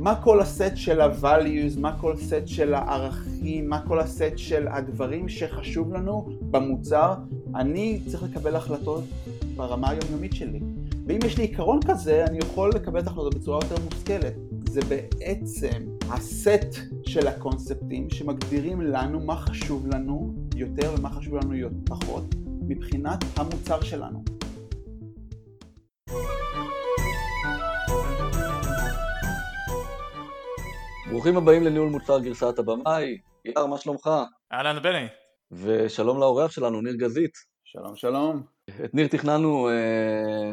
מה כל הסט של ה-values, מה כל הסט של הערכים, מה כל הסט של הדברים שחשוב לנו במוצר, אני צריך לקבל החלטות ברמה היומיומית שלי. ואם יש לי עיקרון כזה, אני יכול לקבל את ההחלטות בצורה יותר מושכלת. זה בעצם הסט של הקונספטים שמגדירים לנו מה חשוב לנו יותר ומה חשוב לנו פחות מבחינת המוצר שלנו. ברוכים הבאים לניהול מוצר גרסת הבמאי. יאר, מה שלומך? אהלן בני. ושלום לאורח שלנו, ניר גזית. שלום שלום. את ניר תכננו אה,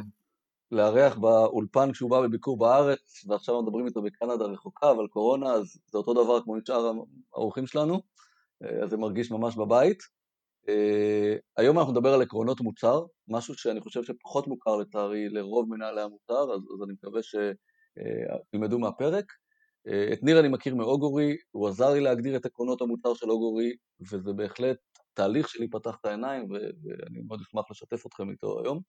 לארח באולפן כשהוא בא בביקור בארץ, ועכשיו מדברים איתו בקנדה רחוקה, אבל קורונה, אז זה אותו דבר כמו עם שאר האורחים שלנו, אה, אז זה מרגיש ממש בבית. אה, היום אנחנו נדבר על עקרונות מוצר, משהו שאני חושב שפחות מוכר לצערי לרוב מנהלי המוצר, אז, אז אני מקווה שתלמדו אה, מהפרק. אה, את ניר אני מכיר מאוגורי, הוא עזר לי להגדיר את עקרונות המוצר של אוגורי, וזה בהחלט תהליך שלי פתח את העיניים, ואני מאוד אשמח לשתף אתכם איתו היום.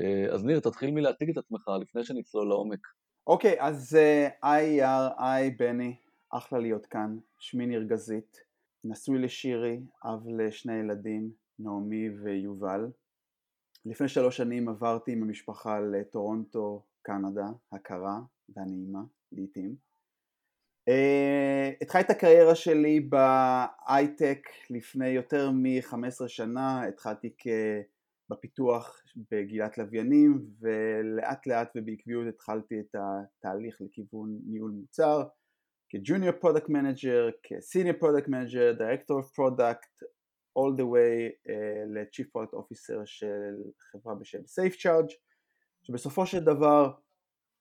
אה, אז ניר, תתחיל מלהציג את עצמך לפני שנצלול לעומק. אוקיי, okay, אז היי יאר, היי בני, אחלה להיות כאן, שמי ניר גזית, נשוי לשירי, אב לשני ילדים, נעמי ויובל. לפני שלוש שנים עברתי עם המשפחה לטורונטו, קנדה, הקרה והנעימה לעיתים. אה, התחלתי את הקריירה שלי בהייטק לפני יותר מ-15 שנה, התחלתי. בפיתוח בגילת לוויינים ולאט לאט ובעקביות התחלתי את התהליך לכיוון ניהול מוצר כ junior product manager, כ senior product manager, director of product, all the way אה, ל-Chief Product Officer של חברה בשם Safe Charge שבסופו של דבר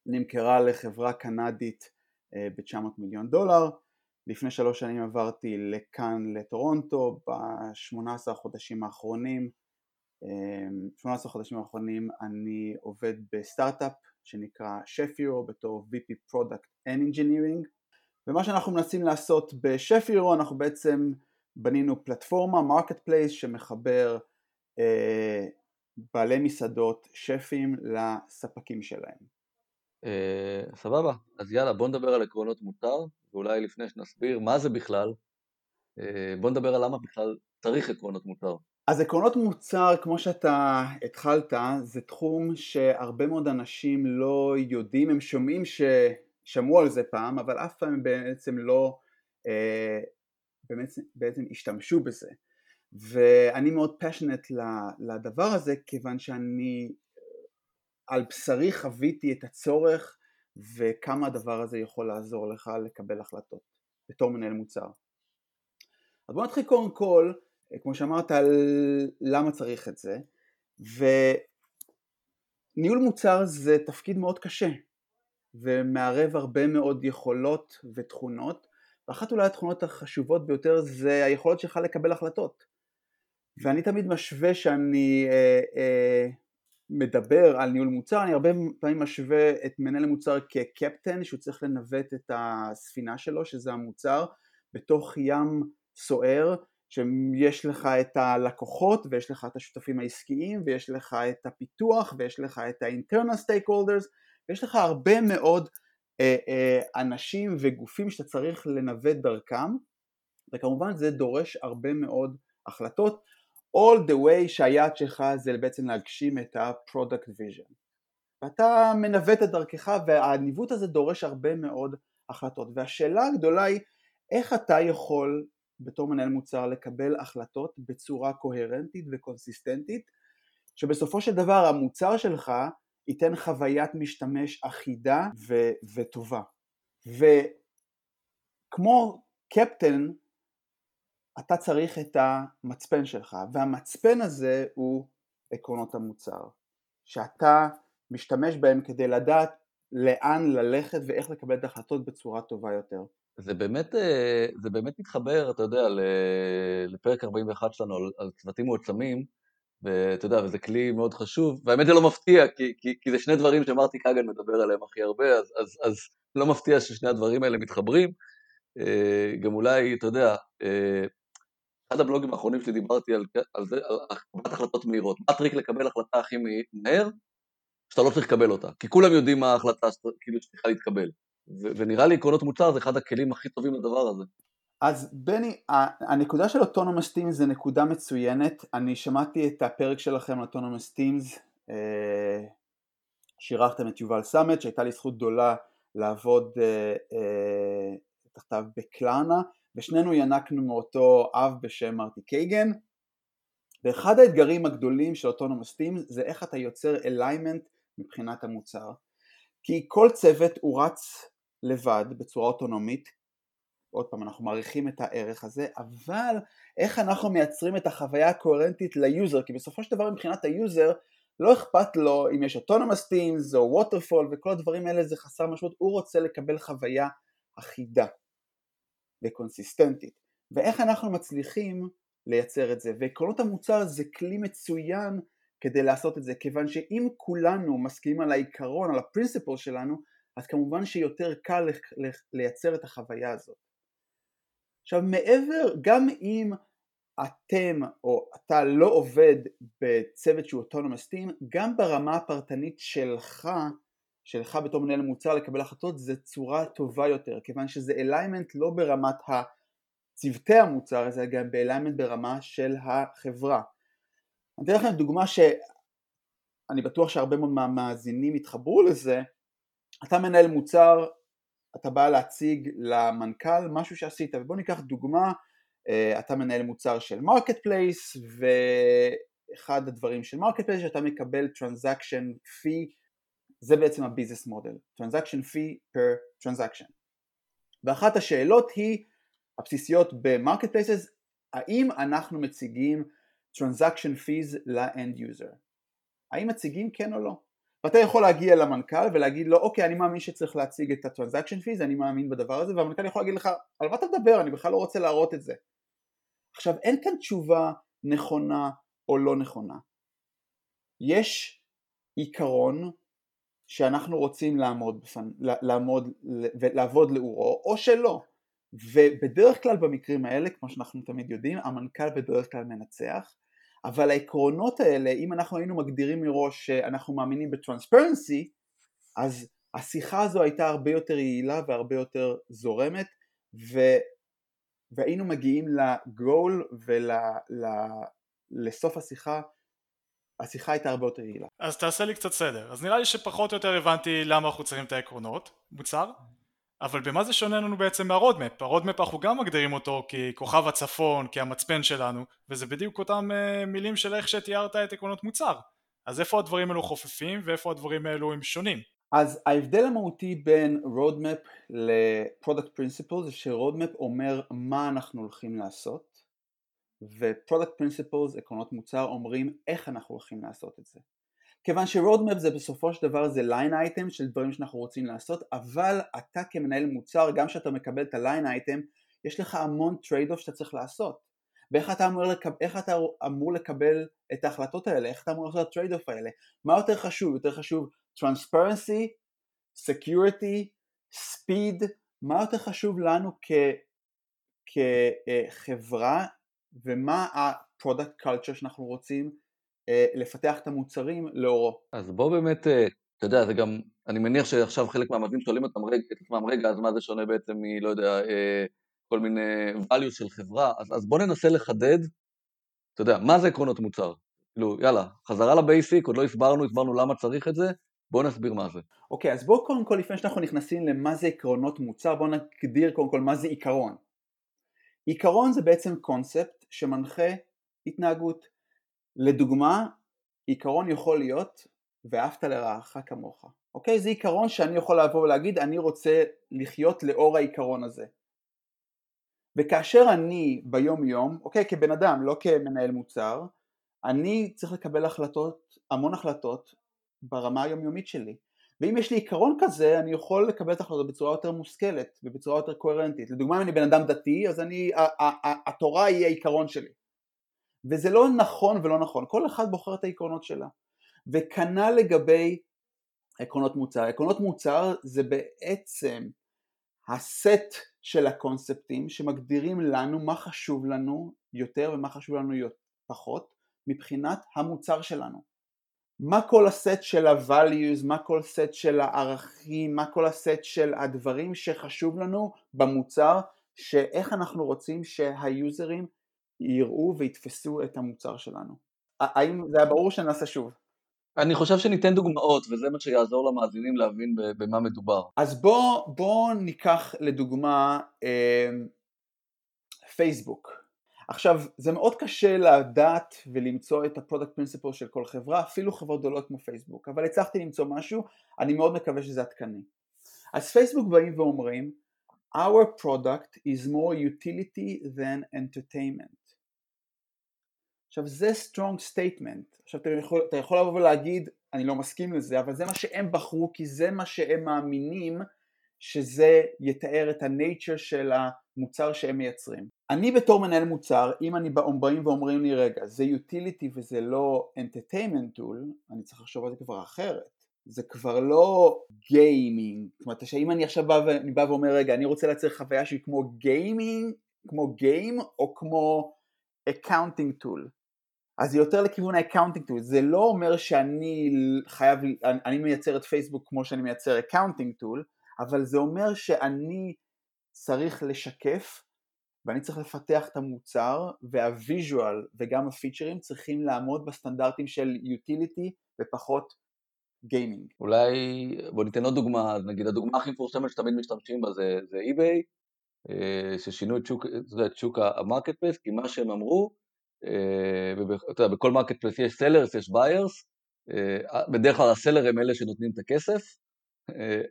נמכרה לחברה קנדית אה, ב-900 מיליון דולר. לפני שלוש שנים עברתי לכאן לטורונטו, ב-18 חודשים האחרונים, 18 אה, חודשים האחרונים אני עובד בסטארט-אפ שנקרא שפירו בתור VP Product and Engineering ומה שאנחנו מנסים לעשות בשפירו אנחנו בעצם בנינו פלטפורמה, marketplace שמחבר אה, בעלי מסעדות, שפים, לספקים שלהם אה, סבבה, אז יאללה בוא נדבר על עקרונות מותר, ואולי לפני שנסביר מה זה בכלל, אה, בוא נדבר על למה בכלל צריך עקרונות מותר. אז עקרונות מוצר, כמו שאתה התחלת, זה תחום שהרבה מאוד אנשים לא יודעים, הם שומעים ששמעו על זה פעם, אבל אף פעם בעצם לא אה, בעצם, בעצם השתמשו בזה. ואני מאוד פשנט לדבר הזה, כיוון שאני על בשרי חוויתי את הצורך וכמה הדבר הזה יכול לעזור לך לקבל החלטות בתור מנהל מוצר. אז בוא נתחיל קודם כל, כמו שאמרת, על למה צריך את זה, וניהול מוצר זה תפקיד מאוד קשה ומערב הרבה מאוד יכולות ותכונות, ואחת אולי התכונות החשובות ביותר זה היכולות שלך לקבל החלטות. ואני תמיד משווה שאני אה, אה, מדבר על ניהול מוצר, אני הרבה פעמים משווה את מנהל המוצר כקפטן שהוא צריך לנווט את הספינה שלו שזה המוצר בתוך ים סוער שיש לך את הלקוחות ויש לך את השותפים העסקיים ויש לך את הפיתוח ויש לך את ה-internal stakeholders ויש לך הרבה מאוד אה, אה, אנשים וגופים שאתה צריך לנווט דרכם וכמובן זה דורש הרבה מאוד החלטות all the way שהיעד שלך זה בעצם להגשים את ה-product vision. ואתה מנווט את דרכך והניווט הזה דורש הרבה מאוד החלטות. והשאלה הגדולה היא איך אתה יכול בתור מנהל מוצר לקבל החלטות בצורה קוהרנטית וקונסיסטנטית שבסופו של דבר המוצר שלך ייתן חוויית משתמש אחידה ו- וטובה. וכמו קפטן אתה צריך את המצפן שלך, והמצפן הזה הוא עקרונות המוצר, שאתה משתמש בהם כדי לדעת לאן ללכת ואיך לקבל את ההחלטות בצורה טובה יותר. זה באמת, אה, זה באמת מתחבר, אתה יודע, לפרק 41 שלנו על, צוותים מועצמים, ואתה יודע, וזה כלי מאוד חשוב, והאמת זה לא מפתיע, כי, כי, כי זה שני דברים שמרטי קאגן מדבר עליהם הכי הרבה, אז, אז, אז לא מפתיע ששני הדברים האלה מתחברים. אה, גם אולי, אתה יודע, אה, אחד הבלוגים האחרונים שדיברתי על, על זה, על קבלת החלטות מהירות. מה הטריק לקבל החלטה הכי מהר? שאתה לא צריך לקבל אותה. כי כולם יודעים מה ההחלטה כאילו שצריכה להתקבל. ונראה לי עקרונות מוצר זה אחד הכלים הכי טובים לדבר הזה. אז בני, הנקודה של autonomous teams זה נקודה מצוינת, אני שמעתי את הפרק שלכם על autonomous teams, שאירחתם את יובל סמט, שהייתה לי זכות גדולה לעבוד אה, אה, תחתיו בקלארנה, ושנינו ינקנו מאותו אב בשם מרטי קייגן, ואחד האתגרים הגדולים של autonomous teams זה איך אתה יוצר alignment מבחינת המוצר, כי כל צוות הוא רץ לבד בצורה אוטונומית, עוד פעם אנחנו מעריכים את הערך הזה, אבל איך אנחנו מייצרים את החוויה הקוהרנטית ל user, כי בסופו של דבר מבחינת ה user לא אכפת לו אם יש autonomous teams או waterfall וכל הדברים האלה זה חסר משמעות, הוא רוצה לקבל חוויה אחידה וקונסיסטנטית. ואיך אנחנו מצליחים לייצר את זה, ועקרונות המוצר זה כלי מצוין כדי לעשות את זה, כיוון שאם כולנו מסכימים על העיקרון, על ה principle שלנו, אז כמובן שיותר קל לייצר את החוויה הזאת. עכשיו מעבר, גם אם אתם או אתה לא עובד בצוות שהוא autonomous team, גם ברמה הפרטנית שלך, שלך בתור מנהל מוצר לקבל החלטות זה צורה טובה יותר, כיוון שזה alignment לא ברמת צוותי המוצר, זה גם ב alignment ברמה של החברה. אני אתן לכם דוגמה שאני בטוח שהרבה מאוד מהמאזינים יתחברו לזה, אתה מנהל מוצר, אתה בא להציג למנכ"ל משהו שעשית, ובוא ניקח דוגמה, אה, אתה מנהל מוצר של marketplace, ואחד הדברים של marketplace שאתה מקבל transaction fee, זה בעצם ה business model, transaction fee per transaction. ואחת השאלות הכי בסיסיות ב marketplaces, האם אנחנו מציגים transaction fees ל end user? האם מציגים כן או לא? ואתה יכול להגיע למנכ"ל ולהגיד לו אוקיי אני מאמין שצריך להציג את הטרנזקשן פיז אני מאמין בדבר הזה והמנכ"ל יכול להגיד לך על מה אתה מדבר אני בכלל לא רוצה להראות את זה עכשיו אין כאן תשובה נכונה או לא נכונה יש עיקרון שאנחנו רוצים לעמוד, בפנ... לעמוד ולעבוד לאורו או שלא. ובדרך כלל במקרים האלה כמו שאנחנו תמיד יודעים המנכ"ל בדרך כלל מנצח אבל העקרונות האלה, אם אנחנו היינו מגדירים מראש שאנחנו מאמינים ב transparency, אז השיחה הזו הייתה הרבה יותר יעילה והרבה יותר זורמת, ו... והיינו מגיעים לגול ולסוף ול... השיחה, השיחה הייתה הרבה יותר יעילה. אז תעשה לי קצת סדר. אז נראה לי שפחות או יותר הבנתי למה אנחנו צריכים את העקרונות, מוצר. אבל במה זה שונה לנו בעצם מה roadmap? ה roadmap אנחנו גם מגדירים אותו ככוכב הצפון, כהמצפן שלנו, וזה בדיוק אותם אה, מילים של איך שתיארת את עקרונות מוצר. אז איפה הדברים האלו חופפים ואיפה הדברים האלו הם שונים? אז ההבדל המהותי בין roadmap ל product principle זה ש roadmap אומר מה אנחנו הולכים לעשות ו product principle, עקרונות מוצר, אומרים איך אנחנו הולכים לעשות את זה. כיוון ש-Roadmap זה בסופו של דבר זה line item של דברים שאנחנו רוצים לעשות אבל אתה כמנהל מוצר גם כשאתה מקבל את ה-line item יש לך המון trade off שאתה צריך לעשות ואיך אתה אמור, לקב... אתה אמור לקבל את ההחלטות האלה, איך אתה אמור לעשות את ה-trade off האלה מה יותר חשוב? יותר חשוב transparency, security, speed מה יותר חשוב לנו כ... כחברה ומה ה-product culture שאנחנו רוצים אה, לפתח את המוצרים לאורו. אז בוא באמת, אה, אתה יודע, זה גם, אני מניח שעכשיו חלק מהמאזינים שואלים את עצמם, רגע, אז מה זה שונה בעצם מ, לא יודע, אה, כל מיני values של חברה, אז, אז בוא ננסה לחדד, אתה יודע, מה זה עקרונות מוצר? כאילו, יאללה, חזרה לבייסיק, עוד לא הסברנו, הסברנו למה צריך את זה, בוא נסביר מה זה. אוקיי, okay, אז בואו קודם כל, לפני שאנחנו נכנסים למה זה עקרונות מוצר, בואו נגדיר קודם כל מה זה עיקרון. עיקרון זה בעצם קונספט שמנחה התנהגות. לדוגמה, עיקרון יכול להיות ואהבת לרעך כמוך, אוקיי? זה עיקרון שאני יכול לבוא ולהגיד אני רוצה לחיות לאור העיקרון הזה. וכאשר אני ביום יום, אוקיי, כבן אדם, לא כמנהל מוצר, אני צריך לקבל החלטות, המון החלטות ברמה היומיומית שלי. ואם יש לי עיקרון כזה, אני יכול לקבל את ההחלטות בצורה יותר מושכלת ובצורה יותר קוהרנטית. לדוגמה, אם אני בן אדם דתי, אז אני, התורה היא העיקרון שלי. וזה לא נכון ולא נכון, כל אחד בוחר את העקרונות שלה. וכנ"ל לגבי עקרונות מוצר. עקרונות מוצר זה בעצם הסט של הקונספטים שמגדירים לנו מה חשוב לנו יותר ומה חשוב לנו פחות מבחינת המוצר שלנו. מה כל הסט של ה-values, מה כל הסט של הערכים, מה כל הסט של הדברים שחשוב לנו במוצר, שאיך אנחנו רוצים שהיוזרים יראו ויתפסו את המוצר שלנו. האם זה היה ברור שנעשה שוב? אני חושב שניתן דוגמאות, וזה מה שיעזור למאזינים להבין במה מדובר. אז בואו בוא ניקח לדוגמה אה, פייסבוק. עכשיו, זה מאוד קשה לדעת ולמצוא את ה product principle של כל חברה, אפילו חברות גדולות כמו פייסבוק, אבל הצלחתי למצוא משהו, אני מאוד מקווה שזה עדכני. אז פייסבוק באים ואומרים, our product is more utility than entertainment. עכשיו זה strong statement, עכשיו אתה יכול, אתה יכול לבוא ולהגיד אני לא מסכים לזה, אבל זה מה שהם בחרו כי זה מה שהם מאמינים שזה יתאר את הנייצ'ר של המוצר שהם מייצרים. אני בתור מנהל מוצר, אם אני באים ואומרים לי רגע זה utility וזה לא entertainment tool, אני צריך לחשוב על זה כבר אחרת. זה כבר לא גיימינג, זאת אומרת שאם אני עכשיו בא, ואני בא ואומר רגע אני רוצה לייצר חוויה שהיא כמו גיימינג, כמו גיים או כמו accounting tool אז זה יותר לכיוון ה-accounting tool, זה לא אומר שאני חייב, אני מייצר את פייסבוק כמו שאני מייצר accounting tool, אבל זה אומר שאני צריך לשקף ואני צריך לפתח את המוצר והוויז'ואל וגם הפיצ'רים צריכים לעמוד בסטנדרטים של utility ופחות גיימינג. אולי בוא ניתן עוד דוגמה, נגיד הדוגמה הכי מפורסמת שתמיד משתמשים בה זה, זה eBay, אה, ששינו את שוק, את שוק ה marketplace, כי מה שהם אמרו אה, אתה יודע, בכל marketplace יש sellers, יש buyers, אה, בדרך כלל ה seller הם אלה שנותנים את הכסף,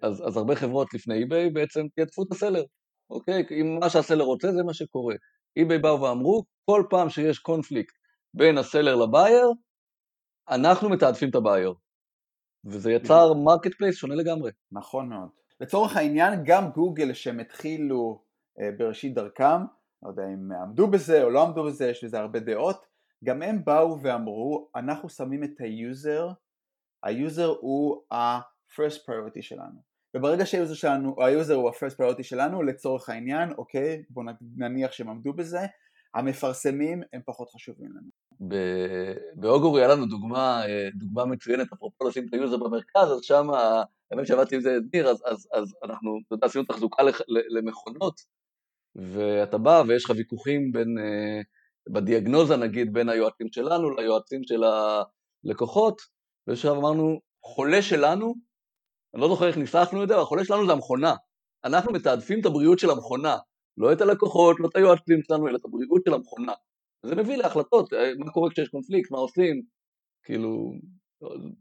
אז, אז הרבה חברות לפני eBay בעצם תעדפו את ה seller, אוקיי? אם מה שה seller רוצה זה מה שקורה. eBay באו ואמרו, כל פעם שיש קונפליקט בין ה seller ל buyer, אנחנו מתעדפים את ה buyer. וזה יצר marketplace שונה לגמרי. נכון מאוד. לצורך העניין, גם גוגל שהם התחילו בראשית דרכם, לא יודע אם עמדו בזה או לא עמדו בזה, יש לזה הרבה דעות, גם הם באו ואמרו, אנחנו שמים את ה user, ה user הוא ה-first priority שלנו. וברגע שה user שלנו, ה user הוא ה-first priority שלנו, לצורך העניין, אוקיי, בואו נניח שהם עמדו בזה, המפרסמים הם פחות חשובים לנו. באוגורי היה לנו דוגמה, דוגמה מצוינת, אפרופו לשים את ה user במרכז, אז שם, האמת שעבדתי עם זה ניר, אז, אז, אז אנחנו, אתה יודע, עשינו תחזוקה למכונות, ואתה בא ויש לך ויכוחים בין, אה, בדיאגנוזה נגיד, בין היועצים שלנו ליועצים של הלקוחות, ועכשיו אמרנו, חולה שלנו, אני לא זוכר איך ניסחנו את זה, אבל החולה שלנו זה המכונה. אנחנו מתעדפים את הבריאות של המכונה, לא את הלקוחות, לא את היועצים שלנו, אלא את הבריאות של המכונה. זה מביא להחלטות, אה, מה קורה כשיש קונפליקט, מה עושים, כאילו,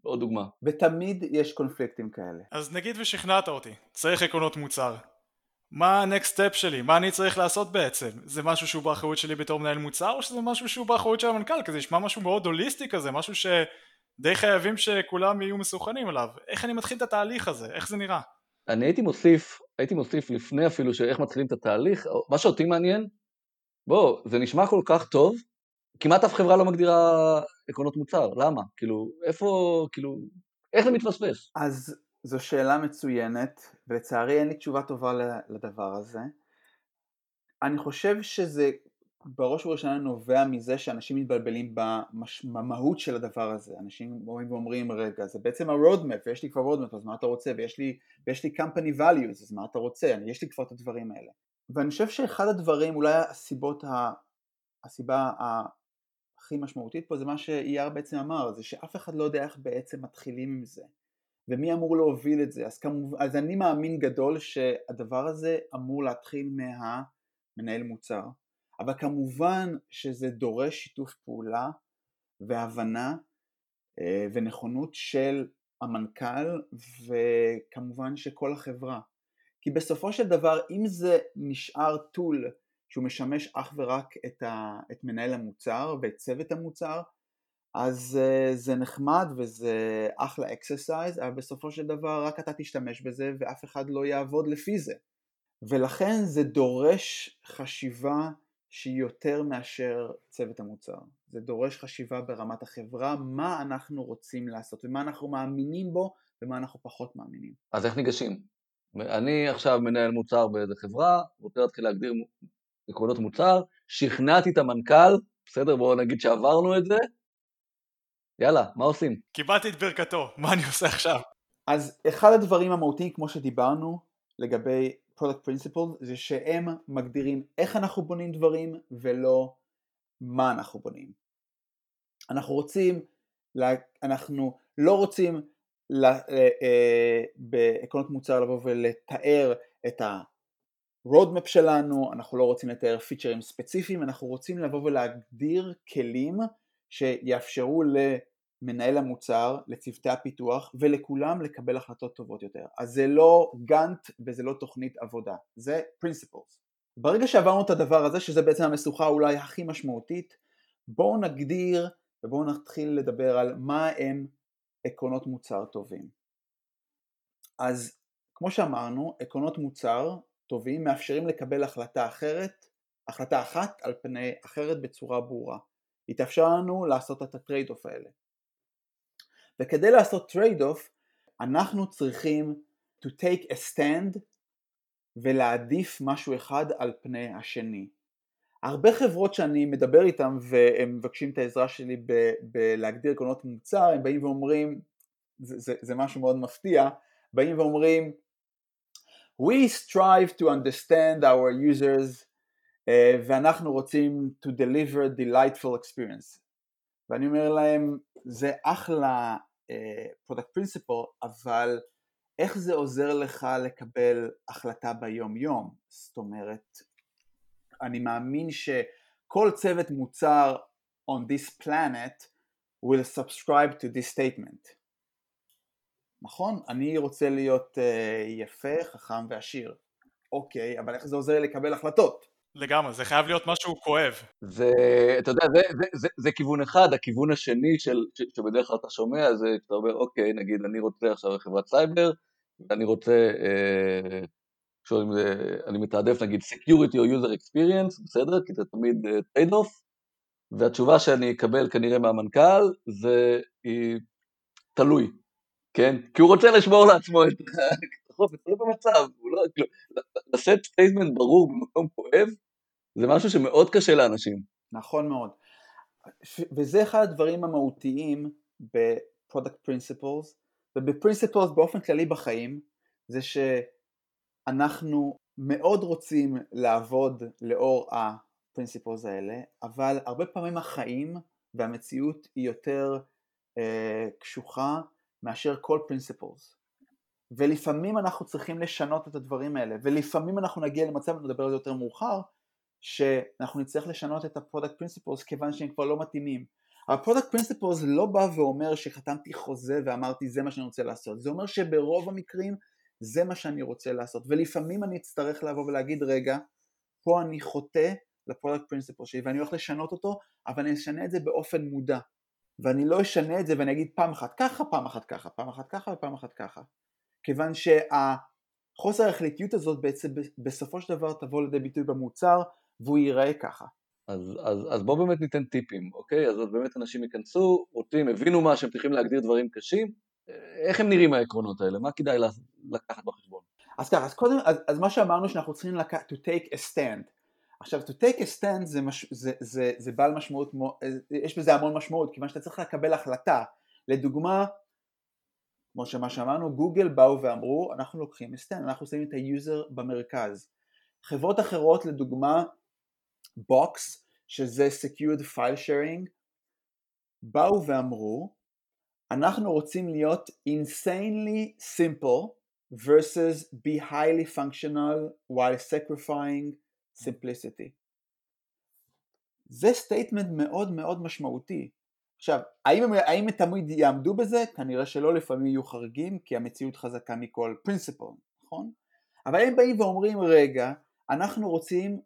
עוד דוגמה. ותמיד יש קונפליקטים כאלה. אז נגיד ושכנעת אותי, צריך עקרונות מוצר. מה הנקסט סטפ שלי? מה אני צריך לעשות בעצם? זה משהו שהוא באחריות שלי בתור מנהל מוצר או שזה משהו שהוא באחריות של המנכ"ל? כי זה נשמע משהו מאוד הוליסטי כזה, משהו שדי חייבים שכולם יהיו מסוכנים עליו. איך אני מתחיל את התהליך הזה? איך זה נראה? אני הייתי מוסיף, הייתי מוסיף לפני אפילו שאיך מתחילים את התהליך, מה שאותי מעניין, בוא, זה נשמע כל כך טוב, כמעט אף חברה לא מגדירה עקרונות מוצר, למה? כאילו, איפה, כאילו, איך זה מתפספס? אז זו שאלה מצוינת, ולצערי אין לי תשובה טובה לדבר הזה. אני חושב שזה בראש ובראשונה נובע מזה שאנשים מתבלבלים במש... במהות של הדבר הזה. אנשים אומרים ואומרים, רגע, זה בעצם ה-roadmap, ויש לי כבר roadmap, אז מה אתה רוצה? ויש לי, ויש לי company values, אז מה אתה רוצה? אני, יש לי כבר את הדברים האלה. ואני חושב שאחד הדברים, אולי הסיבות, ה... הסיבה הכי משמעותית פה זה מה שאייר בעצם אמר, זה שאף אחד לא יודע איך בעצם מתחילים עם זה. ומי אמור להוביל את זה? אז, כמוב... אז אני מאמין גדול שהדבר הזה אמור להתחיל מהמנהל מוצר, אבל כמובן שזה דורש שיתוף פעולה והבנה אה, ונכונות של המנכ"ל וכמובן שכל החברה. כי בסופו של דבר אם זה נשאר tool שהוא משמש אך ורק את, ה, את מנהל המוצר ואת צוות המוצר, אז uh, זה נחמד וזה אחלה exercise, אבל בסופו של דבר רק אתה תשתמש בזה ואף אחד לא יעבוד לפי זה. ולכן זה דורש חשיבה שהיא יותר מאשר צוות המוצר. זה דורש חשיבה ברמת החברה, מה אנחנו רוצים לעשות ומה אנחנו מאמינים בו ומה אנחנו פחות מאמינים. אז איך ניגשים? אני עכשיו מנהל מוצר באיזה חברה, רוצה להתחיל להגדיר עקרונות מוצר, שכנעתי את המנכ"ל, בסדר? בואו נגיד שעברנו את זה, יאללה, מה עושים? קיבלתי את ברכתו, מה אני עושה עכשיו? אז אחד הדברים המהותיים כמו שדיברנו לגבי product principles זה שהם מגדירים איך אנחנו בונים דברים ולא מה אנחנו בונים. אנחנו רוצים, אנחנו לא רוצים אה, אה, בעקרונות מוצר לבוא ולתאר את ה-roadmap שלנו, אנחנו לא רוצים לתאר פיצ'רים ספציפיים, אנחנו רוצים לבוא ולהגדיר כלים שיאפשרו למנהל המוצר, לצוותי הפיתוח ולכולם לקבל החלטות טובות יותר. אז זה לא גאנט וזה לא תוכנית עבודה, זה principles. ברגע שעברנו את הדבר הזה, שזה בעצם המשוכה אולי הכי משמעותית, בואו נגדיר ובואו נתחיל לדבר על מה הם עקרונות מוצר טובים. אז כמו שאמרנו, עקרונות מוצר טובים מאפשרים לקבל החלטה אחרת, החלטה אחת על פני אחרת בצורה ברורה. היא לנו לעשות את ה trade off האלה. וכדי לעשות trade off אנחנו צריכים to take a stand ולהעדיף משהו אחד על פני השני. הרבה חברות שאני מדבר איתן והם מבקשים את העזרה שלי ב- בלהגדיר עקרונות מוצר, הם באים ואומרים, זה, זה, זה משהו מאוד מפתיע, באים ואומרים We strive to understand our users uh, ואנחנו רוצים to deliver delightful experience ואני אומר להם זה אחלה uh, product principle אבל איך זה עוזר לך לקבל החלטה ביום יום? זאת אומרת אני מאמין שכל צוות מוצר on this planet will subscribe to this statement. נכון? אני רוצה להיות uh, יפה, חכם ועשיר. אוקיי, אבל איך זה עוזר לי לקבל החלטות? לגמרי, זה חייב להיות משהו כואב. זה, אתה יודע, זה, זה, זה, זה כיוון אחד, הכיוון השני של, ש, שבדרך כלל אתה שומע זה שאתה אומר, אוקיי, נגיד אני רוצה עכשיו חברת סייבר, ואני רוצה אה, שואלים, אני מתעדף נגיד Security או User Experience, בסדר? כי זה תמיד אה, אוף, והתשובה שאני אקבל כנראה מהמנכ"ל זה היא תלוי, כן? כי הוא רוצה לשמור לעצמו את החופש, זה לא במצב, הוא לא, כאילו, לשאת statement ברור במקום כואב, זה משהו שמאוד קשה לאנשים. נכון מאוד. וזה אחד הדברים המהותיים ב-Product Principles, וב-Principles באופן כללי בחיים, זה ש... אנחנו מאוד רוצים לעבוד לאור ה principles האלה, אבל הרבה פעמים החיים והמציאות היא יותר אה, קשוחה מאשר כל principles. ולפעמים אנחנו צריכים לשנות את הדברים האלה, ולפעמים אנחנו נגיע למצב, נדבר על זה יותר מאוחר, שאנחנו נצטרך לשנות את ה product principles כיוון שהם כבר לא מתאימים. ה product principles לא בא ואומר שחתמתי חוזה ואמרתי זה מה שאני רוצה לעשות, זה אומר שברוב המקרים זה מה שאני רוצה לעשות, ולפעמים אני אצטרך לבוא ולהגיד רגע, פה אני חוטא ל product principle שלי ואני הולך לשנות אותו, אבל אני אשנה את זה באופן מודע, ואני לא אשנה את זה ואני אגיד פעם אחת ככה, פעם אחת ככה, פעם אחת ככה ופעם אחת ככה, כיוון שהחוסר ההחלטיות הזאת בעצם בסופו של דבר תבוא לידי ביטוי במוצר והוא ייראה ככה. אז, אז, אז בואו באמת ניתן טיפים, אוקיי? אז באמת אנשים ייכנסו, רוצים, הבינו מה שהם צריכים להגדיר דברים קשים, איך הם נראים העקרונות האלה? מה כדאי לקחת בחשבון? אז ככה, אז קודם, אז, אז מה שאמרנו שאנחנו צריכים לקחת, to take a stand. עכשיו, to take a stand זה, מש, זה, זה, זה בעל משמעות, יש בזה המון משמעות, כיוון שאתה צריך לקבל החלטה. לדוגמה, כמו שמה שאמרנו, גוגל באו ואמרו, אנחנו לוקחים a stand, אנחנו שמים את ה user במרכז. חברות אחרות, לדוגמה, בוקס, שזה Secured File Sharing, באו ואמרו, אנחנו רוצים להיות insanely simple versus be highly functional while sacrificing simplicity. זה statement מאוד מאוד משמעותי. עכשיו, האם הם, האם הם תמיד יעמדו בזה? כנראה שלא לפעמים יהיו חריגים, כי המציאות חזקה מכל principle, נכון? אבל הם באים ואומרים, רגע, אנחנו רוצים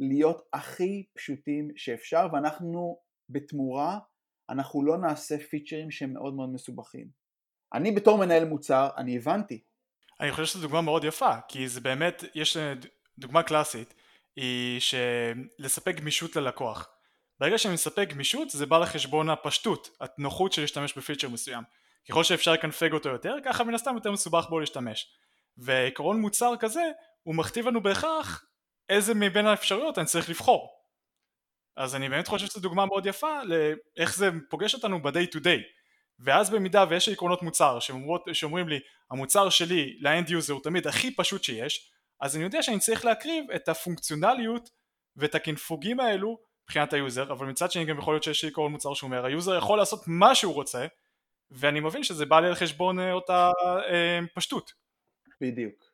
להיות הכי פשוטים שאפשר, ואנחנו בתמורה אנחנו לא נעשה פיצ'רים שהם מאוד מאוד מסובכים. אני בתור מנהל מוצר, אני הבנתי. אני חושב שזו דוגמה מאוד יפה, כי זה באמת, יש דוגמה קלאסית, היא שלספק גמישות ללקוח. ברגע שאני מספק גמישות זה בא לחשבון הפשטות, הנוחות של להשתמש בפיצ'ר מסוים. ככל שאפשר לקנפג אותו יותר, ככה מן הסתם יותר מסובך בו להשתמש. ועקרון מוצר כזה, הוא מכתיב לנו בהכרח איזה מבין האפשרויות אני צריך לבחור. אז אני באמת חושב שזו דוגמה מאוד יפה לאיך זה פוגש אותנו ב-day to day ואז במידה ויש עקרונות מוצר שאומרות, שאומרים לי המוצר שלי ל end user הוא תמיד הכי פשוט שיש אז אני יודע שאני צריך להקריב את הפונקציונליות ואת הקינפוגים האלו מבחינת ה user אבל מצד שני גם יכול להיות שיש עקרון מוצר שאומר ה user יכול לעשות מה שהוא רוצה ואני מבין שזה בא לי על חשבון אה, אותה אה, פשטות. בדיוק.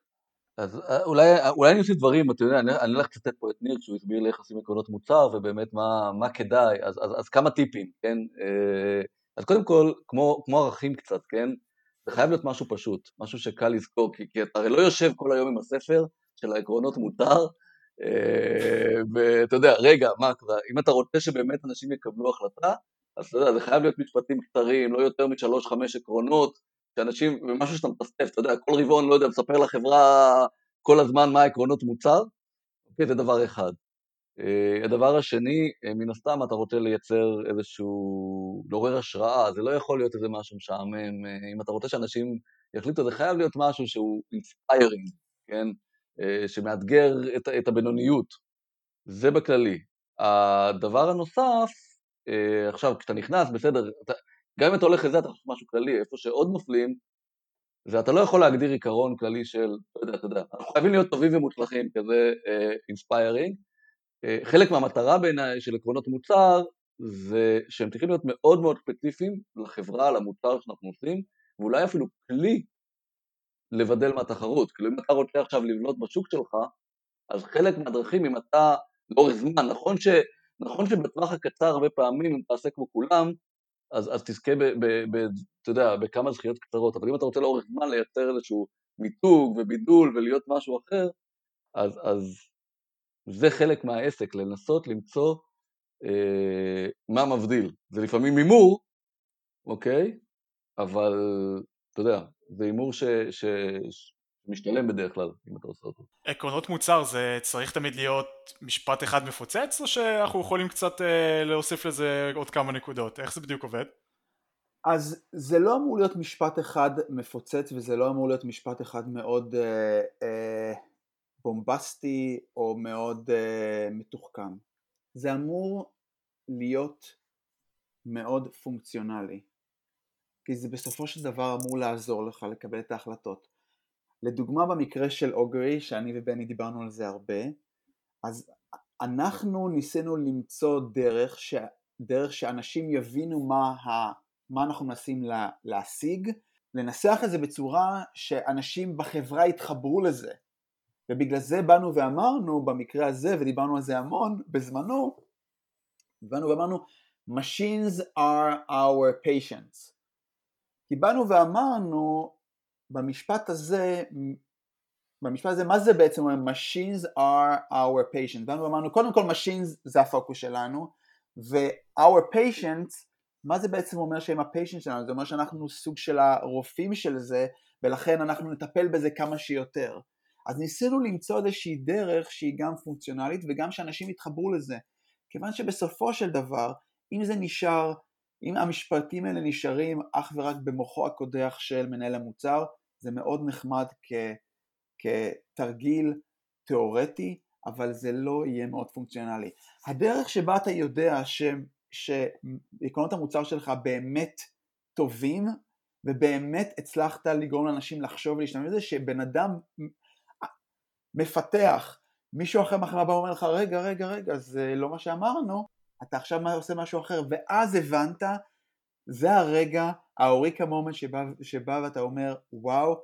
אז אה, אולי, אולי אני אוסיף דברים, אתה יודע, אני, אני הולך לצטט פה את ניר כשהוא הסביר לי איך עושים עקרונות מוצר ובאמת מה, מה כדאי, אז, אז, אז כמה טיפים, כן? אז קודם כל, כמו, כמו ערכים קצת, כן? זה חייב להיות משהו פשוט, משהו שקל לזכור, כי, כי אתה הרי לא יושב כל היום עם הספר של העקרונות מותר, ואתה יודע, רגע, מה, אם אתה רוצה שבאמת אנשים יקבלו החלטה, אז אתה יודע, זה חייב להיות משפטים קצרים, לא יותר משלוש חמש עקרונות, שאנשים, ומשהו שאתה מטפטף, אתה יודע, כל רבעון, לא יודע, מספר לחברה כל הזמן מה העקרונות מוצר, אוקיי, זה דבר אחד. Uh, הדבר השני, uh, מן הסתם אתה רוצה לייצר איזשהו, לעורר השראה, זה לא יכול להיות איזה משהו משעמם, uh, אם אתה רוצה שאנשים יחליטו, זה חייב להיות משהו שהוא inspiring, כן? שמאתגר את, את הבינוניות, זה בכללי. הדבר הנוסף, אה, עכשיו, כשאתה נכנס, בסדר, אתה, גם אם אתה הולך לזה, אתה חושב משהו כללי, איפה שעוד נופלים, זה אתה לא יכול להגדיר עיקרון כללי של, לא יודע, אתה יודע, אנחנו חייבים להיות טובים ומוצלחים, כזה inspiring. Uh, uh, חלק מהמטרה בעיניי של עקרונות מוצר, זה שהם צריכים להיות מאוד מאוד ספציפיים לחברה, למוצר שאנחנו עושים, ואולי אפילו כלי לבדל מהתחרות. כאילו אם אתה רוצה עכשיו לבנות בשוק שלך, אז חלק מהדרכים, אם אתה לאורך זמן, נכון ש... נכון שבטווח הקצר הרבה פעמים אם תעשה כמו כולם, אז, אז תזכה, ב, ב, ב, אתה יודע, בכמה זכיות קצרות, אבל אם אתה רוצה לאורך זמן לייצר איזשהו מיתוג ובידול ולהיות משהו אחר, אז, אז זה חלק מהעסק, לנסות למצוא אה, מה מבדיל. זה לפעמים הימור, אוקיי? אבל אתה יודע, זה הימור ש, ש, משתלם בדרך כלל, אם אתה עושה אותו. עקרונות מוצר זה צריך תמיד להיות משפט אחד מפוצץ, או שאנחנו יכולים קצת אה, להוסיף לזה עוד כמה נקודות? איך זה בדיוק עובד? אז זה לא אמור להיות משפט אחד מפוצץ וזה לא אמור להיות משפט אחד מאוד אה, אה, בומבסטי או מאוד אה, מתוחכם. זה אמור להיות מאוד פונקציונלי, כי זה בסופו של דבר אמור לעזור לך לקבל את ההחלטות. לדוגמה במקרה של אוגרי, שאני ובני דיברנו על זה הרבה, אז אנחנו ניסינו למצוא דרך, ש... דרך שאנשים יבינו מה, ה... מה אנחנו מנסים לה... להשיג, לנסח את זה בצורה שאנשים בחברה יתחברו לזה. ובגלל זה באנו ואמרנו במקרה הזה, ודיברנו על זה המון בזמנו, באנו ואמרנו Machines are our patients. כי באנו ואמרנו במשפט הזה, במשפט הזה, מה זה בעצם אומר Machines are our patients? ואנחנו אמרנו, קודם כל Machines זה הפוקוס שלנו, ו-our patients, מה זה בעצם אומר שהם הפיישנט שלנו? זה אומר שאנחנו סוג של הרופאים של זה, ולכן אנחנו נטפל בזה כמה שיותר. אז ניסינו למצוא איזושהי דרך שהיא גם פונקציונלית וגם שאנשים יתחברו לזה. כיוון שבסופו של דבר, אם זה נשאר אם המשפטים האלה נשארים אך ורק במוחו הקודח של מנהל המוצר, זה מאוד נחמד כ, כתרגיל תיאורטי, אבל זה לא יהיה מאוד פונקציונלי. הדרך שבה אתה יודע שעקרונות המוצר שלך באמת טובים, ובאמת הצלחת לגרום לאנשים לחשוב ולהשתמש בזה, שבן אדם מפתח, מישהו אחר מחר בא ואומר לך, רגע, רגע, רגע, זה לא מה שאמרנו, אתה עכשיו עושה משהו אחר, ואז הבנת, זה הרגע, האוריקה מומנט שבא, שבא ואתה אומר, וואו,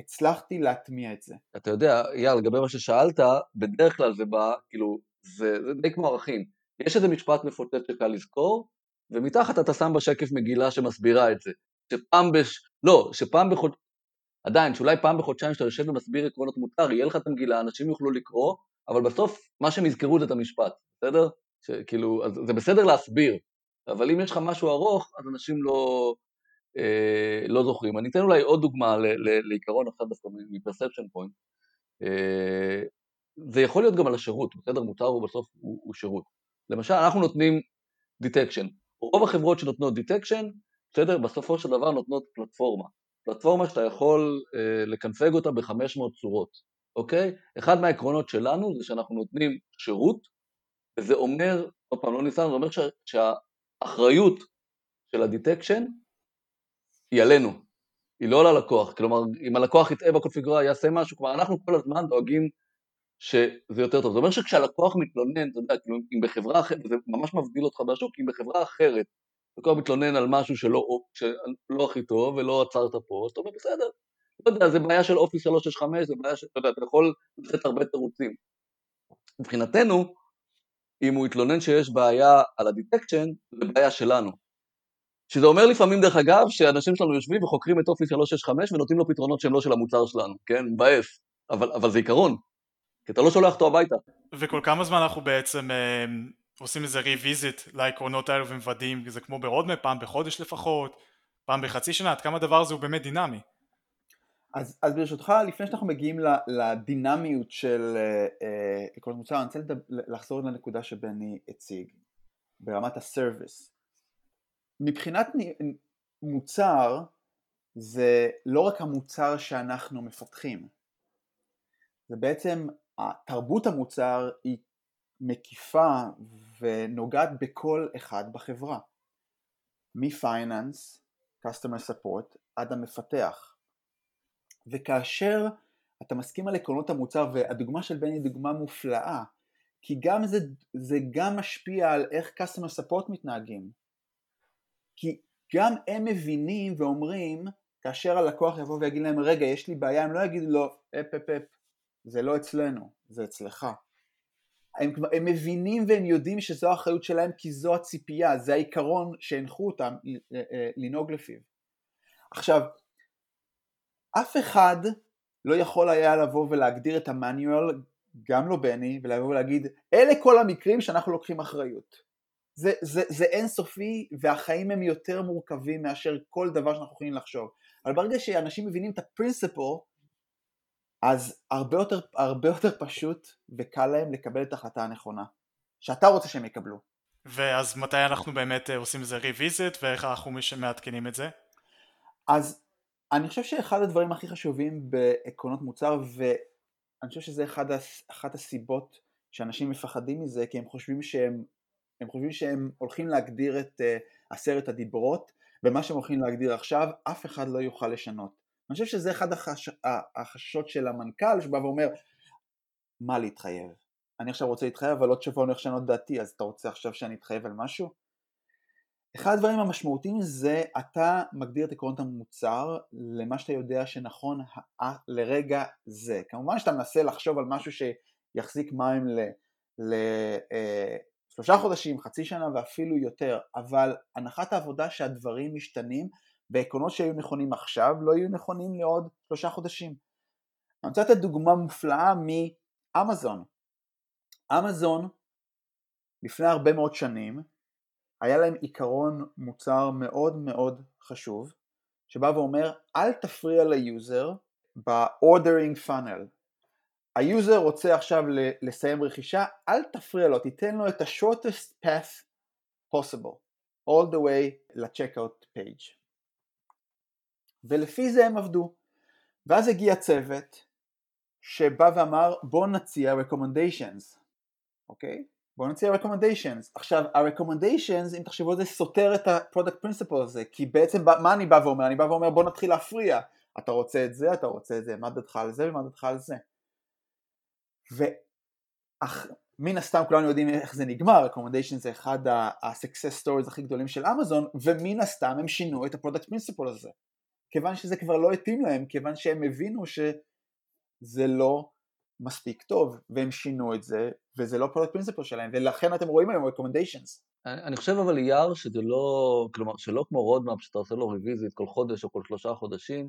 הצלחתי להטמיע את זה. אתה יודע, יאל, לגבי מה ששאלת, בדרך כלל זה בא, כאילו, זה, זה די כמו ערכים. יש איזה משפט מפוצץ שקל לזכור, ומתחת אתה שם בשקף מגילה שמסבירה את זה. שפעם בש... לא, שפעם בחוד... עדיין, שאולי פעם בחודשיים שאתה יושב ומסביר עקרונות מותר, יהיה לך את המגילה, אנשים יוכלו לקרוא, אבל בסוף מה שהם יזכרו זה את המשפט, בסדר? שכאילו, זה בסדר להסביר, אבל אם יש לך משהו ארוך, אז אנשים לא, אה, לא זוכרים. אני אתן אולי עוד דוגמה ל, ל, לעיקרון אחר דווקא מ-perception point. אה, זה יכול להיות גם על השירות, בסדר? מוצר הוא בסוף הוא, הוא שירות. למשל, אנחנו נותנים detection. רוב החברות שנותנות detection, בסדר? בסופו של דבר נותנות פלטפורמה. פלטפורמה שאתה יכול אה, לקנפג אותה ב-500 צורות, אוקיי? אחד מהעקרונות שלנו זה שאנחנו נותנים שירות וזה אומר, עוד פעם, לא ניסיון, זה אומר שה, שהאחריות של ה detection היא עלינו, היא לא על הלקוח. כלומר, אם הלקוח יטעה בקונפיגורציה, יעשה משהו, כלומר, אנחנו כל הזמן דואגים שזה יותר טוב. זה אומר שכשהלקוח מתלונן, אתה יודע, כאילו, אם בחברה אחרת, זה ממש מבדיל אותך בשוק, אם בחברה אחרת, לקוח מתלונן על משהו שלא, שלא הכי טוב ולא עצרת פה, אז אתה אומר, בסדר, לא יודע, זה בעיה של אופיס 365, זה בעיה של, אתה יודע, אתה יכול לתת הרבה תירוצים. מבחינתנו, אם הוא יתלונן שיש בעיה על ה detection, זה בעיה שלנו. שזה אומר לפעמים, דרך אגב, שאנשים שלנו יושבים וחוקרים את אופיס 365 ונותנים לו פתרונות שהם לא של המוצר שלנו, כן? מבאס. אבל, אבל זה עיקרון, כי אתה לא שולח אותו הביתה. וכל כמה זמן אנחנו בעצם אה, עושים איזה revisit לעקרונות האלו ומוודאים, זה כמו ב roadmap, פעם בחודש לפחות, פעם בחצי שנה, עד כמה הדבר הזה הוא באמת דינמי. אז, אז ברשותך, לפני שאנחנו מגיעים לדינמיות של עקרונות uh, מוצר, אני רוצה לחזור לנקודה שבני הציג, ברמת הסרוויס. מבחינת מוצר, זה לא רק המוצר שאנחנו מפתחים, זה בעצם תרבות המוצר היא מקיפה ונוגעת בכל אחד בחברה, מפייננס, customer support, עד המפתח. וכאשר אתה מסכים על עקרונות המוצר, והדוגמה של בני היא דוגמה מופלאה, כי גם זה, זה גם משפיע על איך customer support מתנהגים. כי גם הם מבינים ואומרים, כאשר הלקוח יבוא ויגיד להם, רגע, יש לי בעיה, הם לא יגידו לו, אפ אפ אפ, זה לא אצלנו, זה אצלך. הם, הם מבינים והם יודעים שזו האחריות שלהם כי זו הציפייה, זה העיקרון שהנחו אותם לנהוג לפיו. עכשיו, אף אחד לא יכול היה לבוא ולהגדיר את המאניואל, גם לא בני, ולבוא ולהגיד, אלה כל המקרים שאנחנו לוקחים אחריות. זה, זה, זה אינסופי והחיים הם יותר מורכבים מאשר כל דבר שאנחנו יכולים לחשוב. אבל ברגע שאנשים מבינים את הפרינסיפל, אז הרבה יותר, הרבה יותר פשוט וקל להם לקבל את ההחלטה הנכונה, שאתה רוצה שהם יקבלו. ואז מתי אנחנו באמת אה, עושים איזה ריוויזיט ואיך אנחנו מעדכנים את זה? אז אני חושב שאחד הדברים הכי חשובים בעקרונות מוצר ואני חושב שזה אחד, אחת הסיבות שאנשים מפחדים מזה כי הם חושבים שהם, הם חושבים שהם הולכים להגדיר את uh, עשרת הדיברות ומה שהם הולכים להגדיר עכשיו אף אחד לא יוכל לשנות אני חושב שזה אחד החש... החששות של המנכ"ל שבא ואומר מה להתחייב? אני עכשיו רוצה להתחייב אבל עוד שבוע אני הולך לשנות דעתי אז אתה רוצה עכשיו שאני אתחייב על משהו? אחד הדברים המשמעותיים זה אתה מגדיר את עקרונות המוצר למה שאתה יודע שנכון לרגע זה. כמובן שאתה מנסה לחשוב על משהו שיחזיק מים לשלושה אה, חודשים, חצי שנה ואפילו יותר, אבל הנחת העבודה שהדברים משתנים ועקרונות שהיו נכונים עכשיו לא יהיו נכונים לעוד שלושה חודשים. אני רוצה לתת דוגמה מופלאה מאמזון. אמזון לפני הרבה מאוד שנים היה להם עיקרון מוצר מאוד מאוד חשוב שבא ואומר אל תפריע ליוזר ב-ordering funnel. היוזר רוצה עכשיו לסיים רכישה, אל תפריע לו, תיתן לו את ה-shortest path possible, all the way ל-checkout page. ולפי זה הם עבדו. ואז הגיע צוות שבא ואמר בוא נציע recommendations, אוקיי? בוא נציע recommendations. עכשיו ה-recommendations אם תחשבו על זה סותר את ה-product principle הזה כי בעצם מה אני בא ואומר? אני בא ואומר בוא נתחיל להפריע אתה רוצה את זה, אתה רוצה את זה, מה דעתך על זה ומה דעתך על זה. ומן הסתם כולנו יודעים איך זה נגמר, recommendations זה אחד ה-success stories הכי גדולים של אמזון ומן הסתם הם שינו את ה-product principle הזה. כיוון שזה כבר לא התאים להם, כיוון שהם הבינו שזה לא מספיק טוב, והם שינו את זה, וזה לא product principle שלהם, ולכן אתם רואים היום recommendations. אני, אני חושב אבל אייר שזה לא, כלומר שלא כמו roadmap שאתה עושה לו revisit כל חודש או כל שלושה חודשים,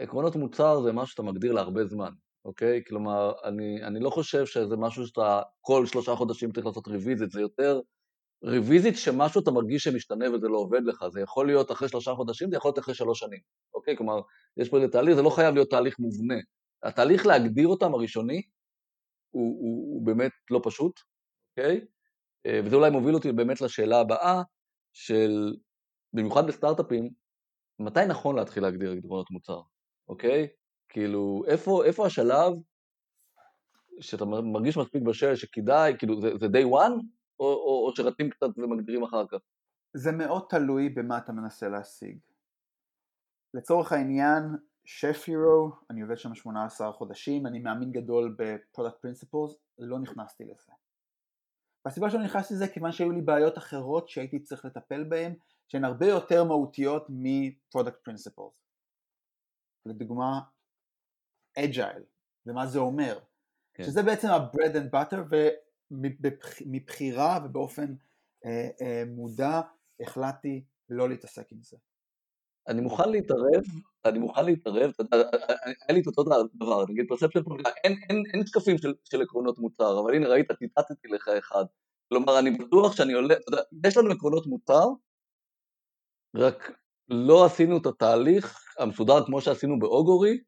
עקרונות מוצר זה משהו שאתה מגדיר להרבה זמן, אוקיי? כלומר, אני, אני לא חושב שזה משהו שאתה כל שלושה חודשים צריך לעשות revisit, זה יותר revisit שמשהו אתה מרגיש שמשתנה וזה לא עובד לך, זה יכול להיות אחרי שלושה חודשים, זה יכול להיות אחרי שלוש שנים, אוקיי? כלומר, יש פה איזה תהליך, זה לא חייב להיות תהליך מובנה. התהליך להגדיר אותם הראשוני הוא, הוא, הוא באמת לא פשוט, אוקיי? אה, וזה אולי מוביל אותי באמת לשאלה הבאה של, במיוחד בסטארט-אפים, מתי נכון להתחיל להגדיר עקרונות מוצר, אוקיי? כאילו, איפה, איפה השלב שאתה מרגיש מספיק בשל שכדאי, כאילו זה, זה day one, או, או, או שרצים קצת ומגדירים אחר כך? זה מאוד תלוי במה אתה מנסה להשיג. לצורך העניין, שף הירו, אני עובד שם 18 חודשים, אני מאמין גדול ב-product principles, לא נכנסתי לזה. והסיבה שלא נכנסתי לזה כיוון שהיו לי בעיות אחרות שהייתי צריך לטפל בהן, שהן הרבה יותר מהותיות מ-product principles. לדוגמה, agile, ומה זה אומר. כן. שזה בעצם ה-bread and butter, ומבחירה ובאופן אה, אה, מודע החלטתי לא להתעסק עם זה. אני מוכן להתערב, אני מוכן להתערב, היה לי את אותו דבר, נגיד פרספציה, אין, אין, שקפים של עקרונות מוצר, אבל הנה ראית, ציטטתי לך אחד. כלומר, אני בטוח שאני עולה, אתה יודע, יש לנו עקרונות מוצר, רק לא עשינו את התהליך המסודר כמו שעשינו באוגורי,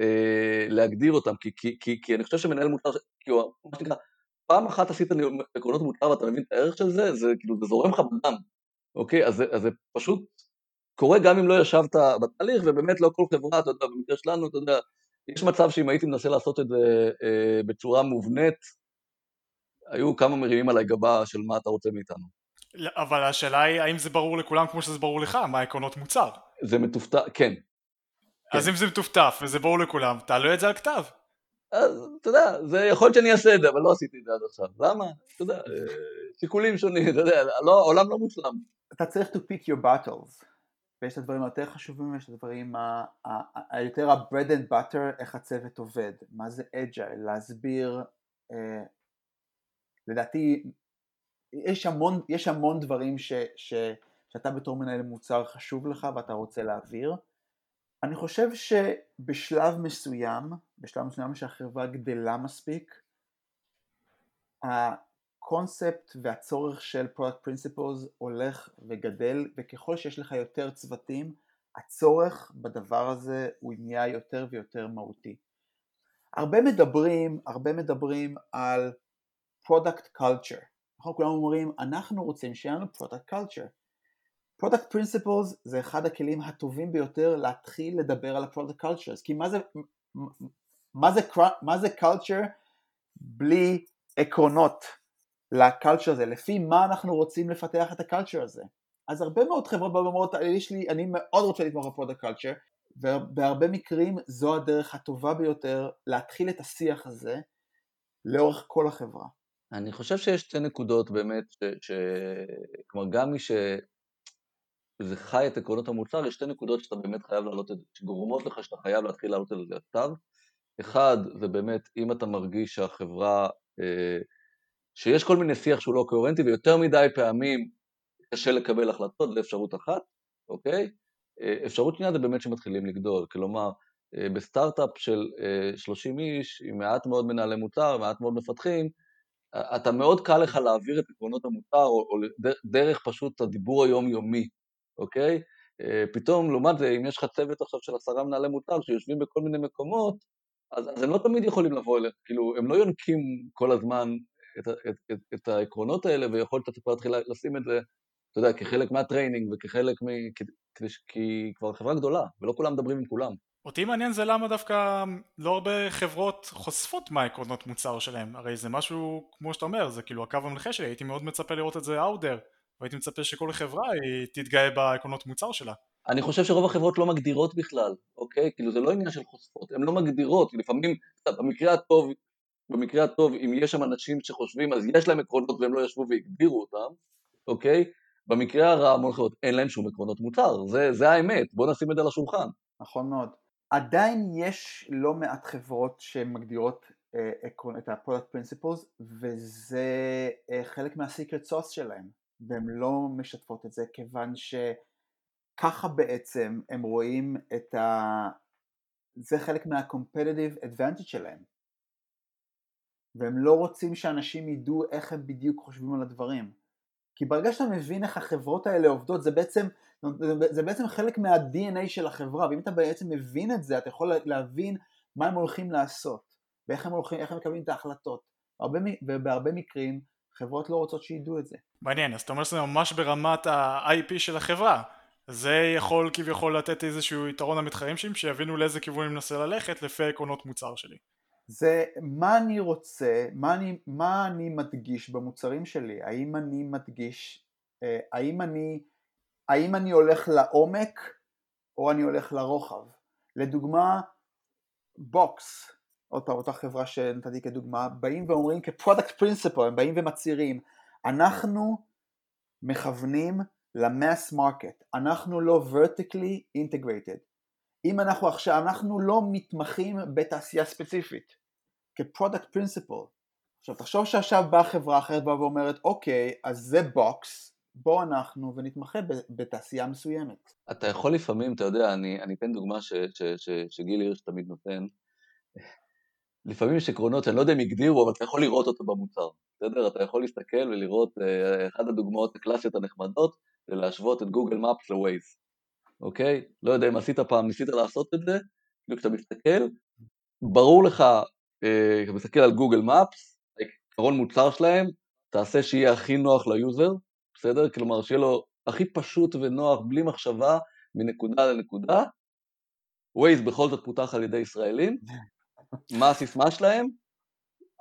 אה, להגדיר אותם, כי, כי, כי, כי אני חושב שמנהל מוצר, כאילו, מה שנקרא, פעם אחת עשית עקרונות מוצר ואתה מבין את הערך של זה, זה כאילו, זה זורם לך בדם, אוקיי? אז, אז זה פשוט קורה גם אם לא ישבת בתהליך, ובאמת לא כל חברה, אתה יודע, במקרה שלנו, אתה יודע, יש מצב שאם הייתי מנסה לעשות את זה אה, בצורה מובנית, היו כמה מרימים עליי גבה של מה אתה רוצה מאיתנו. אבל השאלה היא, האם זה ברור לכולם כמו שזה ברור לך, מה העקרונות מוצר? זה מטופטף, כן. אז כן. אם זה מטופטף וזה ברור לכולם, תעלו את זה על כתב. אז אתה יודע, זה יכול להיות שאני אעשה את זה, אבל לא עשיתי את זה עד עכשיו. למה? אתה יודע, אה, שיקולים שונים, אתה יודע, לא, העולם לא מושלם. אתה צריך to pick your battles. ויש את הדברים היותר חשובים ויש את הדברים היותר ה-bread and butter, איך הצוות עובד, מה זה agile, להסביר, אה, לדעתי יש המון, יש המון דברים ש, ש, שאתה בתור מנהל מוצר חשוב לך ואתה רוצה להעביר. אני חושב שבשלב מסוים, בשלב מסוים שהחברה גדלה מספיק, הקונספט והצורך של product principles הולך וגדל וככל שיש לך יותר צוותים הצורך בדבר הזה הוא נהיה יותר ויותר מהותי. הרבה מדברים, הרבה מדברים על product culture, נכון כולם אומרים אנחנו רוצים שיהיה לנו product culture. product principles זה אחד הכלים הטובים ביותר להתחיל לדבר על ה-product culture, כי מה זה, מה זה, מה זה culture בלי עקרונות ל-culture הזה, לפי מה אנחנו רוצים לפתח את ה-culture הזה. אז הרבה מאוד חברות אומרות, יש לי, אני מאוד רוצה לתמוך ב-product culture, ובהרבה מקרים זו הדרך הטובה ביותר להתחיל את השיח הזה לאורך כל החברה. אני חושב שיש שתי נקודות באמת, ש, ש... כלומר גם מי שזה חי את עקרונות המוצר, יש שתי נקודות שאתה באמת חייב להעלות את זה, שגורמות לך שאתה חייב להתחיל להעלות את זה לכתב. אחד, זה באמת אם אתה מרגיש שהחברה אה, שיש כל מיני שיח שהוא לא קוהרנטי ויותר מדי פעמים קשה לקבל החלטות, זה אפשרות אחת, אוקיי? אה, אפשרות שנייה זה באמת שמתחילים לגדול, כלומר אה, בסטארט-אפ של 30 אה, איש עם מעט מאוד מנהלי מוצר, מעט מאוד מפתחים, אתה מאוד קל לך להעביר את עקרונות המוצר או, או דרך פשוט הדיבור היומיומי, אוקיי? פתאום, לעומת זה, אם יש לך צוות עכשיו של עשרה מנהלי מוצר שיושבים בכל מיני מקומות, אז, אז הם לא תמיד יכולים לבוא אליך, כאילו, הם לא יונקים כל הזמן את, את, את, את העקרונות האלה, ויכול להיות שאתה צריך להתחיל לשים את זה, אתה יודע, כחלק מה-training וכחלק מ... כי, כי כבר חברה גדולה, ולא כולם מדברים עם כולם. אותי מעניין זה למה דווקא לא הרבה חברות חושפות מה העקרונות מוצר שלהם, הרי זה משהו, כמו שאתה אומר, זה כאילו הקו המנחה שלי, הייתי מאוד מצפה לראות את זה there, והייתי מצפה שכל חברה היא תתגאה בעקרונות מוצר שלה. אני חושב שרוב החברות לא מגדירות בכלל, אוקיי? כאילו זה לא עניין של חושפות, הן לא מגדירות, לפעמים, במקרה הטוב במקרה הטוב, אם יש שם אנשים שחושבים, אז יש להם עקרונות והם לא ישבו והגדירו אותם, אוקיי? במקרה הרע, המון חברות, אין להם שום עקרונות מוצר, זה, זה האמת, בואו נשים את זה על השולחן. נכון מאוד. עדיין יש לא מעט חברות שמגדירות uh, את ה-product principles, וזה uh, חלק מה-secret sauce שלהם, והן לא משתפות את זה, כיוון שככה בעצם הם רואים את ה... זה חלק מה-competitive advantage שלהם. והם לא רוצים שאנשים ידעו איך הם בדיוק חושבים על הדברים. כי ברגע שאתה מבין איך החברות האלה עובדות, זה בעצם, זה בעצם חלק מה-DNA של החברה, ואם אתה בעצם מבין את זה, אתה יכול להבין מה הם הולכים לעשות, ואיך הם הולכים, הם מקבלים את ההחלטות. הרבה, ובהרבה מקרים חברות לא רוצות שידעו את זה. מעניין, אז אתה אומר שזה ממש ברמת ה-IP של החברה. זה יכול כביכול לתת איזשהו יתרון למתחרים שלי, שיבינו לאיזה כיוון אני מנסה ללכת לפי עקרונות מוצר שלי. זה מה אני רוצה, מה אני, מה אני מדגיש במוצרים שלי, האם אני מדגיש, אה, האם אני, האם אני הולך לעומק או אני הולך לרוחב. לדוגמה, בוקס, עוד פעם אותה חברה שנתתי כדוגמה, באים ואומרים כ-product principle, הם באים ומצהירים, אנחנו מכוונים ל-mass market, אנחנו לא vertically integrated. אם אנחנו עכשיו, אנחנו לא מתמחים בתעשייה ספציפית, כ-product principle. עכשיו תחשוב שעכשיו באה חברה אחרת באה ואומרת, אוקיי, אז זה בוקס, בוא אנחנו ונתמחה בתעשייה מסוימת. אתה יכול לפעמים, אתה יודע, אני, אני אתן דוגמה ש, ש, ש, שגיל הירש תמיד נותן, לפעמים יש עקרונות שאני לא יודע אם הגדירו, אבל אתה יכול לראות אותו במוצר, בסדר? אתה יכול להסתכל ולראות, אה, אחת הדוגמאות הקלאסיות הנחמדות זה להשוות את גוגל מפס לווייז, אוקיי? לא יודע אם עשית פעם, ניסית לעשות את זה, כאילו כשאתה מסתכל, ברור לך, אה, כשאתה מסתכל על גוגל מפס, העקרון מוצר שלהם, תעשה שיהיה הכי נוח ליוזר, בסדר? כלומר, שיהיה לו הכי פשוט ונוח, בלי מחשבה, מנקודה לנקודה. ווייז בכל זאת פותח על ידי ישראלים. מה הסיסמה שלהם?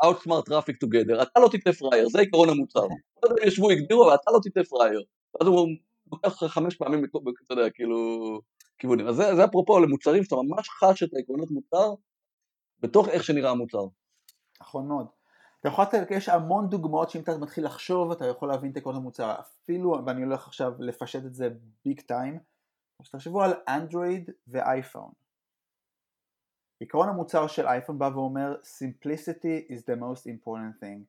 Outsmart traffic together, אתה לא תצא פרייר, זה עקרון המוצר. לא יודע אם ישבו, הגדירו, אבל אתה לא תצא פרייר. ואז הוא לוקח לך חמש פעמים, אתה יודע, כאילו, כיוונים. אז זה, זה אפרופו למוצרים שאתה ממש חש את העקרונות מוצר בתוך איך שנראה המוצר. נכון מאוד. אתה יכול לתת, יש המון דוגמאות שאם אתה מתחיל לחשוב אתה יכול להבין את עקרונות המוצר. אפילו, ואני הולך עכשיו לפשט את זה ביג טיים, אז תחשבו על אנדרואיד ואייפון. עקרון המוצר של אייפון בא ואומר simplicity is the most important thing.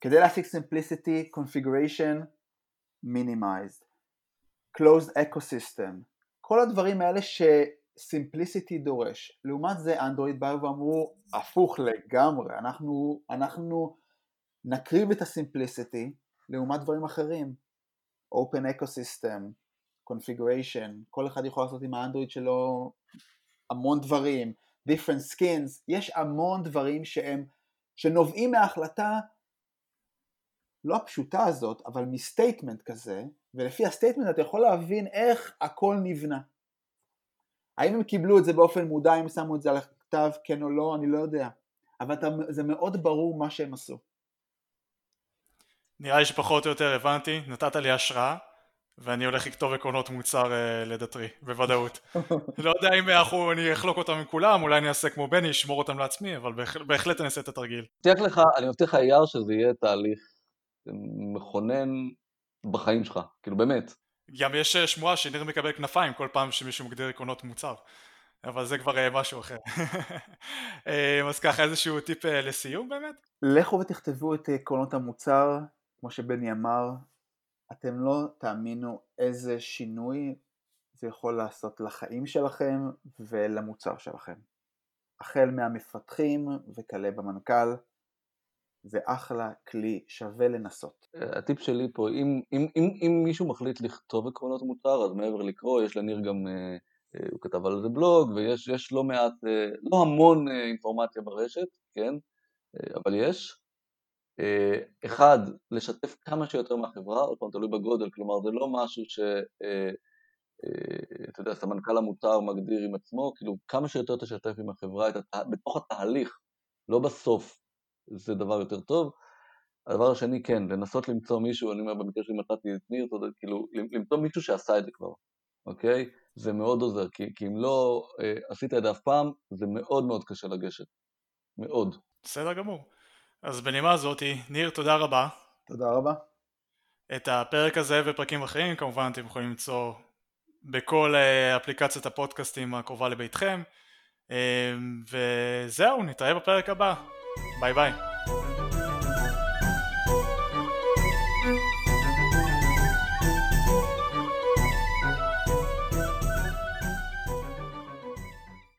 כדי להשיג simplicity, configuration, minimized, closed ecosystem, כל הדברים האלה ש-simplicity דורש. לעומת זה אנדרואיד באו ואמרו הפוך לגמרי, אנחנו, אנחנו נקריב את ה-simplicity לעומת דברים אחרים, open ecosystem, configuration, כל אחד יכול לעשות עם האנדרואיד שלו המון דברים, different skins, יש המון דברים שהם, שנובעים מההחלטה לא הפשוטה הזאת, אבל מ-statement כזה, ולפי ה-statement אתה יכול להבין איך הכל נבנה. האם הם קיבלו את זה באופן מודע, אם שמו את זה על הכתב, כן או לא, אני לא יודע. אבל אתה, זה מאוד ברור מה שהם עשו. נראה לי שפחות או יותר הבנתי, נתת לי השראה. ואני הולך לכתוב עקרונות מוצר אה, לדטרי, בוודאות. לא יודע אם אנחנו, אני אחלוק אותם עם כולם, אולי אני אעשה כמו בני, אשמור אותם לעצמי, אבל בהח, בהחלט אני אעשה את התרגיל. מבטיח לך, אני מבטיח לך אייר שזה יהיה תהליך מכונן בחיים שלך, כאילו באמת. גם יש אה, שמועה שניר מקבל כנפיים כל פעם שמישהו מגדיר עקרונות מוצר, אבל זה כבר uh, משהו אחר. אז ככה איזשהו טיפ לסיום באמת? לכו ותכתבו את עקרונות המוצר, כמו שבני אמר, אתם לא תאמינו איזה שינוי זה יכול לעשות לחיים שלכם ולמוצר שלכם. החל מהמפתחים וכלה במנכ"ל, זה אחלה כלי, שווה לנסות. הטיפ שלי פה, אם, אם, אם, אם מישהו מחליט לכתוב עקרונות מוצר, אז מעבר לקרוא, יש לניר גם, אה, אה, הוא כתב על זה בלוג, ויש לא מעט, אה, לא המון אינפורמציה ברשת, כן, אבל יש. אה, אחד, לשתף כמה שיותר מהחברה, עוד פעם תלוי בגודל, כלומר זה לא משהו ש... אה, אה, אתה יודע, סמנכ"ל המותר מגדיר עם עצמו, כאילו כמה שיותר תשתף עם החברה. בתוך התהליך, לא בסוף, זה דבר יותר טוב. הדבר השני, כן, לנסות למצוא מישהו, אני אומר במקרה שלי מצאתי את ניר, אתה יודע, כאילו, למצוא מישהו שעשה את זה כבר, אוקיי? זה מאוד עוזר, כי, כי אם לא אה, עשית את זה אף פעם, זה מאוד מאוד קשה לגשת, מאוד. בסדר גמור. אז בנימה זאתי, ניר תודה רבה. תודה רבה. את הפרק הזה ופרקים אחרים כמובן אתם יכולים למצוא בכל אה, אפליקציית הפודקאסטים הקרובה לביתכם אה, וזהו נתראה בפרק הבא Bye bye.